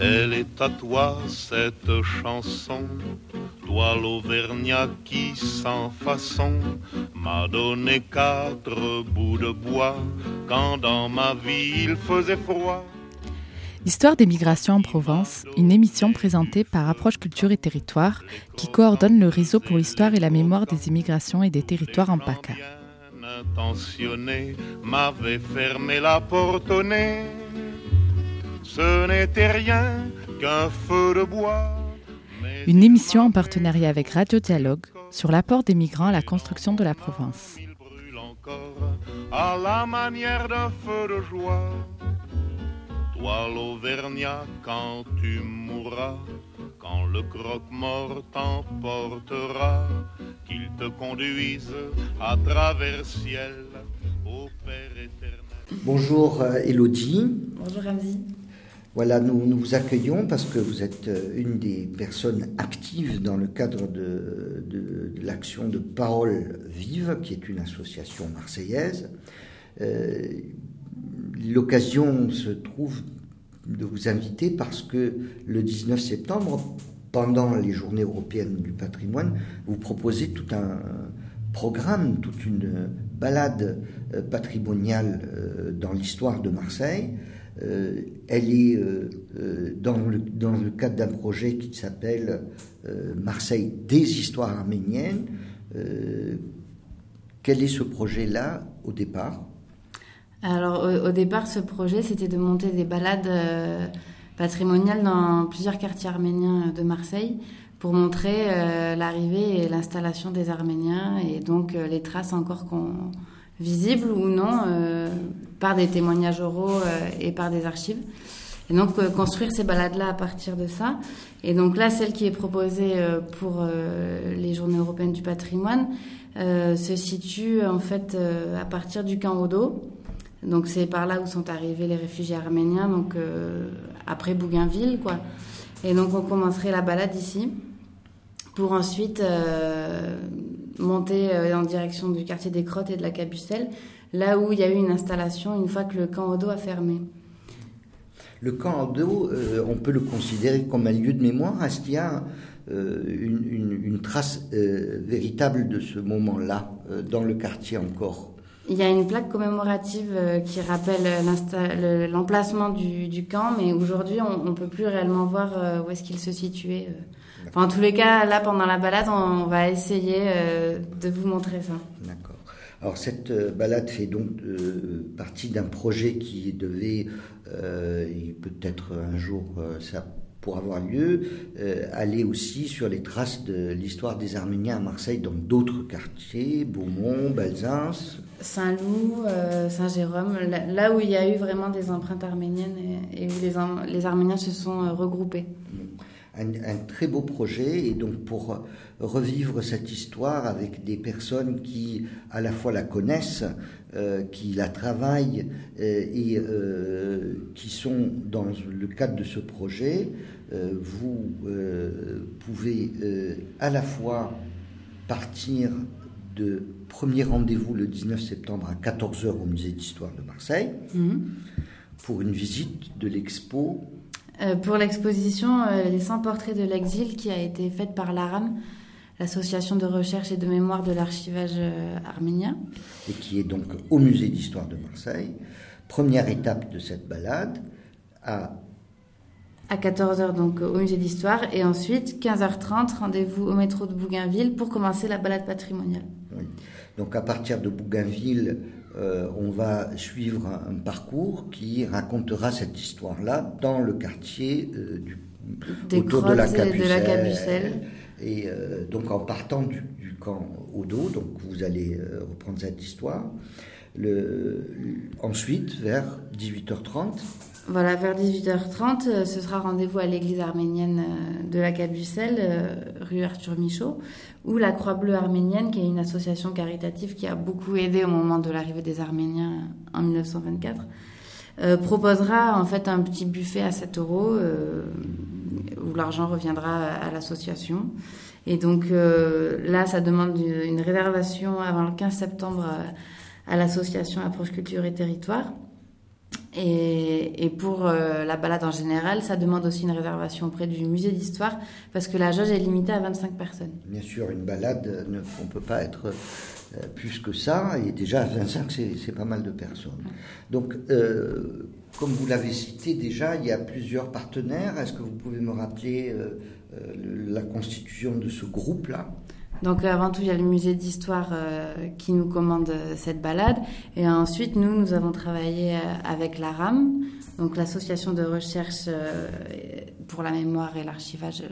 Elle est à toi cette chanson, toi l'Auvergnat qui sans façon m'a donné quatre bouts de bois quand dans ma vie il faisait froid. Histoire des migrations en Provence, une émission présentée par Approche Culture et Territoire qui coordonne le réseau pour l'histoire et la mémoire des immigrations et des territoires en PACA. intentionné m'avait fermé la porte au nez. Ce n'était rien qu'un feu de bois. mais Une émission en partenariat avec Radio Dialogue sur l'apport des migrants à la construction de la Provence. à la manière d'un feu de joie. Toi l'Auvergnat, quand tu mourras, quand le croque-mort t'emportera, qu'il te conduise à travers ciel au Père éternel. Bonjour euh, Elodie. Bonjour Ramzi. Voilà, nous, nous vous accueillons parce que vous êtes euh, une des personnes actives dans le cadre de, de- de l'action de Parole Vive, qui est une association marseillaise. Euh, L'occasion se trouve de vous inviter parce que le 19 septembre, pendant les journées européennes du patrimoine, vous proposez tout un programme, toute une balade euh, patrimoniale euh, dans l'histoire de Marseille. Euh, elle est dans, le, cadre d'un projet qui s'appelle Marseille des histoires arméniennes. Quel est ce projet-là au départ? Alors au, départ, ce projet, c'était de monter des balades euh, patrimoniales dans plusieurs quartiers arméniens de Marseille pour montrer euh, l'arrivée et l'installation des Arméniens et donc euh, les traces encore visibles ou non euh, par des témoignages oraux euh, et par des archives. Et donc euh, construire ces balades-là à partir de ça. Et donc là, celle qui est proposée euh, pour euh, les Journées européennes du patrimoine euh, se situe en fait euh, à partir du camp Odo. Donc c'est par là où sont arrivés les réfugiés arméniens, donc euh, après Bougainville, quoi. Et donc on commencerait la balade ici pour ensuite euh, monter euh, en direction du quartier des Crottes et de la Cabucelle, là où il y a eu une installation une fois que le camp Odo a fermé. Le camp euh, on peut le considérer comme un lieu de mémoire. Est-ce qu'il y a une, trace véritable de ce moment-là dans le quartier encore? Il y a une plaque commémorative euh, qui rappelle euh, l'emplacement du, camp, mais aujourd'hui, on ne peut plus réellement voir euh, où est-ce qu'il se situait. en tous les cas, là, pendant la balade, on, va essayer de vous montrer ça. D'accord. Alors cette balade fait donc partie d'un projet qui devait, euh, peut-être un jour ça pour avoir lieu, euh, aller aussi sur les traces de l'histoire des Arméniens à Marseille dans d'autres quartiers, Beaumont, Balzins. Saint-Loup, euh, Saint-Jérôme, là, là où il y a eu vraiment des empreintes arméniennes et, et où les, les Arméniens se sont euh, regroupés. Un, un très beau projet et donc pour revivre cette histoire avec des personnes qui à la fois la connaissent, euh, qui la travaillent euh, et euh, qui sont dans le cadre de ce projet, vous pouvez à la fois partir de premier rendez-vous le 19 septembre à 14h au musée d'histoire de Marseille Mhm. pour une visite de l'expo Euh, pour l'exposition euh, Les 100 portraits de l'exil qui a été faite par l'ARAM, l'association de recherche et de mémoire de l'archivage euh, arménien. et qui est donc au musée d'histoire de Marseille. Première étape de cette balade à À 14h donc au musée d'histoire et ensuite 15h30 rendez-vous au métro de Bougainville pour commencer la balade patrimoniale. oui. donc à partir de Bougainville, euh, on va suivre un, un parcours qui racontera cette histoire-là dans le quartier euh, du Des autour de la de Capucelle. Et euh, donc en partant du, du camp Odo, donc vous allez reprendre cette histoire. Le, ensuite, vers 18h30, Voilà, vers 18h30, euh, ce sera rendez-vous à l'église arménienne euh, de la Cabucelle, euh, rue Arthur Michaud, où la Croix-Bleue arménienne, qui est une association caritative qui a beaucoup aidé au moment de l'arrivée des Arméniens en 1924, euh, proposera en fait un petit buffet à 7 euros où l'argent reviendra à l'association. Et donc là, ça demande une, réservation avant le 15 septembre à l'association Approche Culture et Territoire. Et, pour euh, la balade en général, ça demande aussi une réservation auprès du musée d'histoire parce que la jauge est limitée à 25 personnes. Bien sûr, une balade, on ne peut pas être euh, plus que ça, et déjà 25, c'est pas mal de personnes. Donc, euh, comme vous l'avez cité déjà, il y a plusieurs partenaires. Est-ce que vous pouvez me rappeler la constitution de ce groupe-là? Donc avant tout, il y a le musée d'histoire euh, qui nous commande euh, cette balade. Et ensuite, nous, nous avons travaillé euh, avec la RAM, donc l'association de recherche pour la mémoire et l'archivage.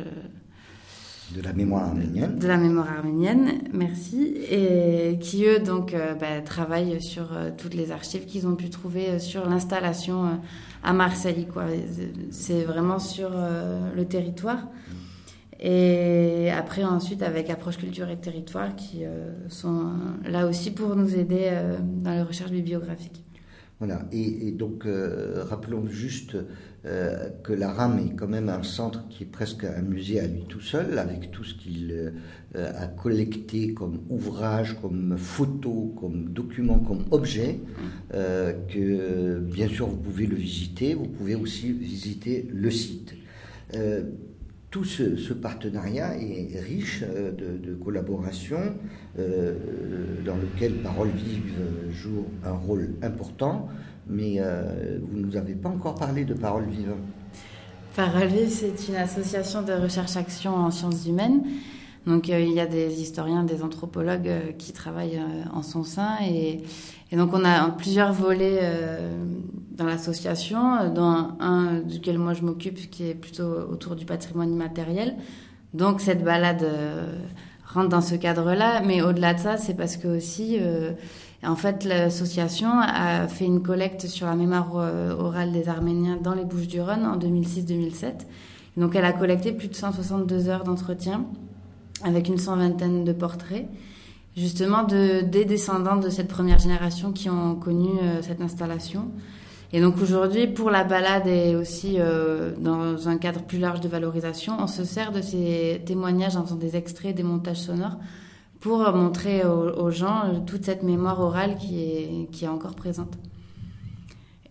de la mémoire arménienne. De la mémoire arménienne, merci. Et qui, eux, donc, bah, travaillent sur toutes les archives qu'ils ont pu trouver sur l'installation à Marseille. C'est vraiment sur le territoire. Et après, ensuite, avec Approche Culture et Territoire, qui euh, sont là aussi pour nous aider euh, dans les recherches bibliographiques. Voilà, et, donc euh, rappelons juste que la RAM est quand même un centre qui est presque un musée à lui tout seul, avec tout ce qu'il a collecté comme ouvrage, comme photo, comme document, comme objet, que bien sûr vous pouvez le visiter, vous pouvez aussi visiter le site tout ce, partenariat est riche euh, de, collaboration euh, dans lequel Parole Vive joue un rôle important, mais euh, vous ne nous avez pas encore parlé de Parole Vive. Parole Vive, c'est une association de recherche-action en sciences humaines. Donc il y a des historiens, des anthropologues qui travaillent en son sein et donc on a plusieurs volets dans l'association, dans un duquel moi je m'occupe, qui est plutôt autour du patrimoine immatériel. Donc cette balade euh, rentre dans ce cadre-là, mais au-delà de ça, c'est parce que aussi, euh, en fait, l'association a fait une collecte sur la mémoire euh, orale des Arméniens dans les Bouches-du-Rhône en 2006-2007. Donc elle a collecté plus de 162 heures d'entretien avec une cent vingtaine de portraits justement de, des descendants de cette première génération qui ont connu cette installation. Et donc aujourd'hui, pour la balade et aussi euh, dans un cadre plus large de valorisation, on se sert de ces témoignages en faisant des extraits, des montages sonores pour montrer aux, gens toute cette mémoire orale qui est, qui est encore présente.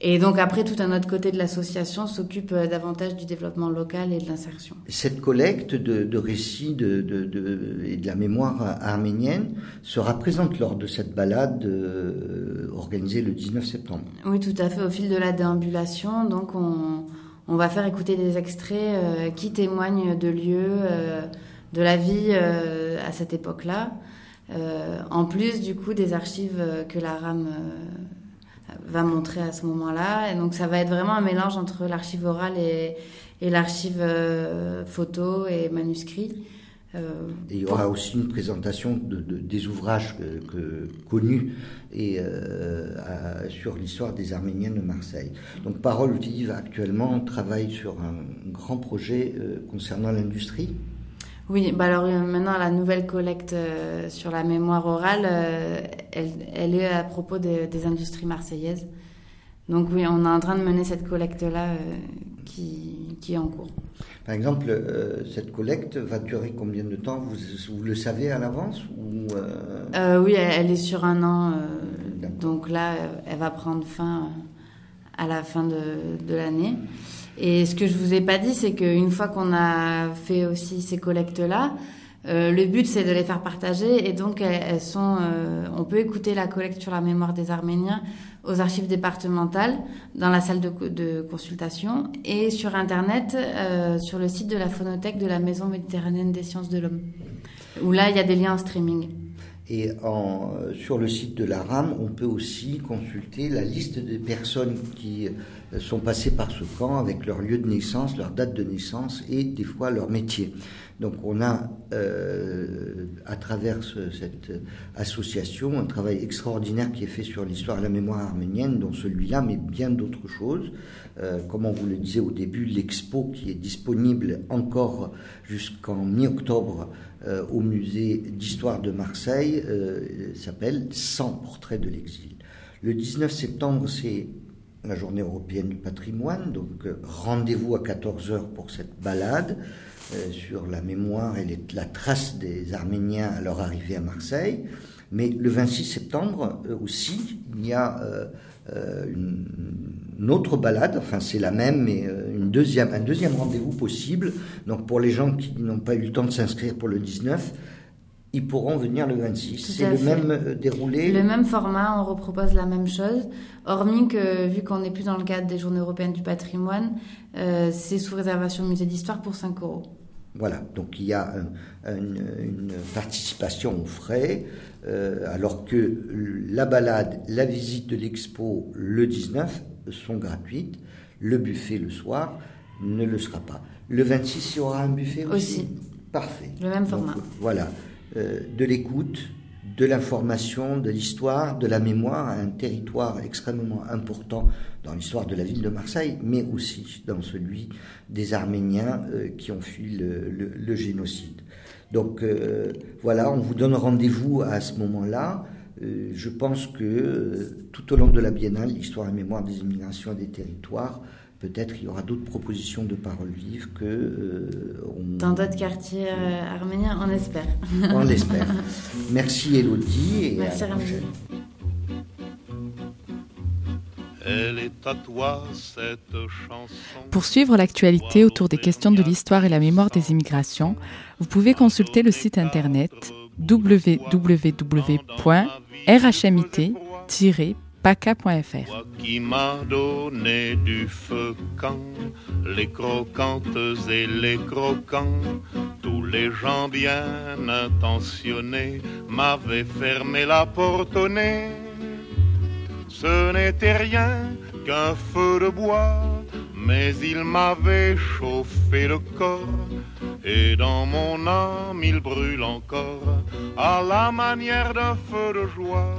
Et donc après, tout un autre côté de l'association s'occupe euh, davantage du développement local et de l'insertion. Cette collecte de, récits de, de, et de la mémoire arménienne sera présente lors de cette balade euh, organisée le 19 septembre. Oui, tout à fait. Au fil de la déambulation, donc on, on va faire écouter des extraits euh, qui témoignent de lieux, de la vie à cette époque-là. en plus, du coup, des archives que la RAM va montrer à ce moment-là. Et donc ça va être vraiment un mélange entre l'archive orale et, et l'archive euh, photo et manuscrit. Euh, et il y aura aussi une présentation de, des ouvrages que, connus et, euh, sur l'histoire des Arméniens de Marseille. Donc Parole Vive actuellement travaille sur un grand projet concernant l'industrie. Oui, bah alors euh, maintenant la nouvelle collecte euh, sur la mémoire orale, euh, elle, est à propos des industries marseillaises. Donc oui, on est en train de mener cette collecte-là qui, qui, est en cours. Par exemple, cette collecte va durer combien de temps? Vous, vous le savez à l'avance ou Oui, elle, est sur un an. donc là, elle va prendre fin à la fin de, de l'année. Et ce que je vous ai pas dit, c'est qu'une fois qu'on a fait aussi ces collectes-là, euh, le but c'est de les faire partager et donc elles, sont, euh, on peut écouter la collecte sur la mémoire des Arméniens aux archives départementales dans la salle de, consultation et sur internet euh, sur le site de la phonothèque de la Maison méditerranéenne des sciences de l'homme où là il y a des liens en streaming. Et en, sur le site de la RAM, on peut aussi consulter la liste des personnes qui sont passées par ce camp avec leur lieu de naissance, leur date de naissance et des fois leur métier. Donc on a euh, à travers cette association un travail extraordinaire qui est fait sur l'histoire et la mémoire arménienne, dont celui-là, mais bien d'autres choses. Euh, comme on vous le disait au début, l'expo qui est disponible encore jusqu'en mi-octobre euh, au musée d'histoire de Marseille s'appelle 100 portraits de l'exil. Le 19 septembre, c'est la journée européenne du patrimoine. Donc euh, rendez-vous à 14h pour cette balade. Sur la mémoire et la trace des Arméniens à leur arrivée à Marseille. Mais le 26 septembre aussi, il y a une, autre balade, enfin c'est la même, mais une deuxième, un deuxième rendez-vous possible. Donc pour les gens qui n'ont pas eu le temps de s'inscrire pour le 19, ils pourront venir le 26. C'est le même euh, déroulé Le même format, on repropose la même chose, hormis que, vu qu'on n'est plus dans le cadre des Journées européennes du patrimoine, euh, c'est sous réservation musée d'histoire pour 5 euros. Voilà, donc il y a une participation aux frais, euh, alors que la balade, la visite de l'expo le 19 sont gratuites, le buffet le soir ne le sera pas. Le 26, il y aura un buffet aussi, aussi. Parfait. Le même format. voilà. Euh, de l'écoute, de l'information, de l'histoire, de la mémoire, un territoire extrêmement important dans l'histoire de la ville de Marseille, mais aussi dans celui des Arméniens euh, qui ont fui le, génocide. Donc euh, voilà, on vous donne rendez-vous à ce moment-là. je pense que tout au long de la biennale, l'histoire et mémoire des immigrations et des territoires peut-être il y aura d'autres propositions de paroles vives que euh, dans d'autres quartiers euh, arméniens, on espère. on l'espère. Merci Elodie et Merci à Pour suivre l'actualité autour des questions de l'histoire et la mémoire des immigrations, vous pouvez consulter le site internet www.rhmit- paca.fr. qui m'a donné du feu quand les croquantes et les croquants, tous les gens bien intentionnés m'avaient fermé la porte au nez. Ce n'était rien qu'un feu de bois, mais il m'avait chauffé le corps. Et dans mon âme il brûle encore à la manière d'un feu de joie.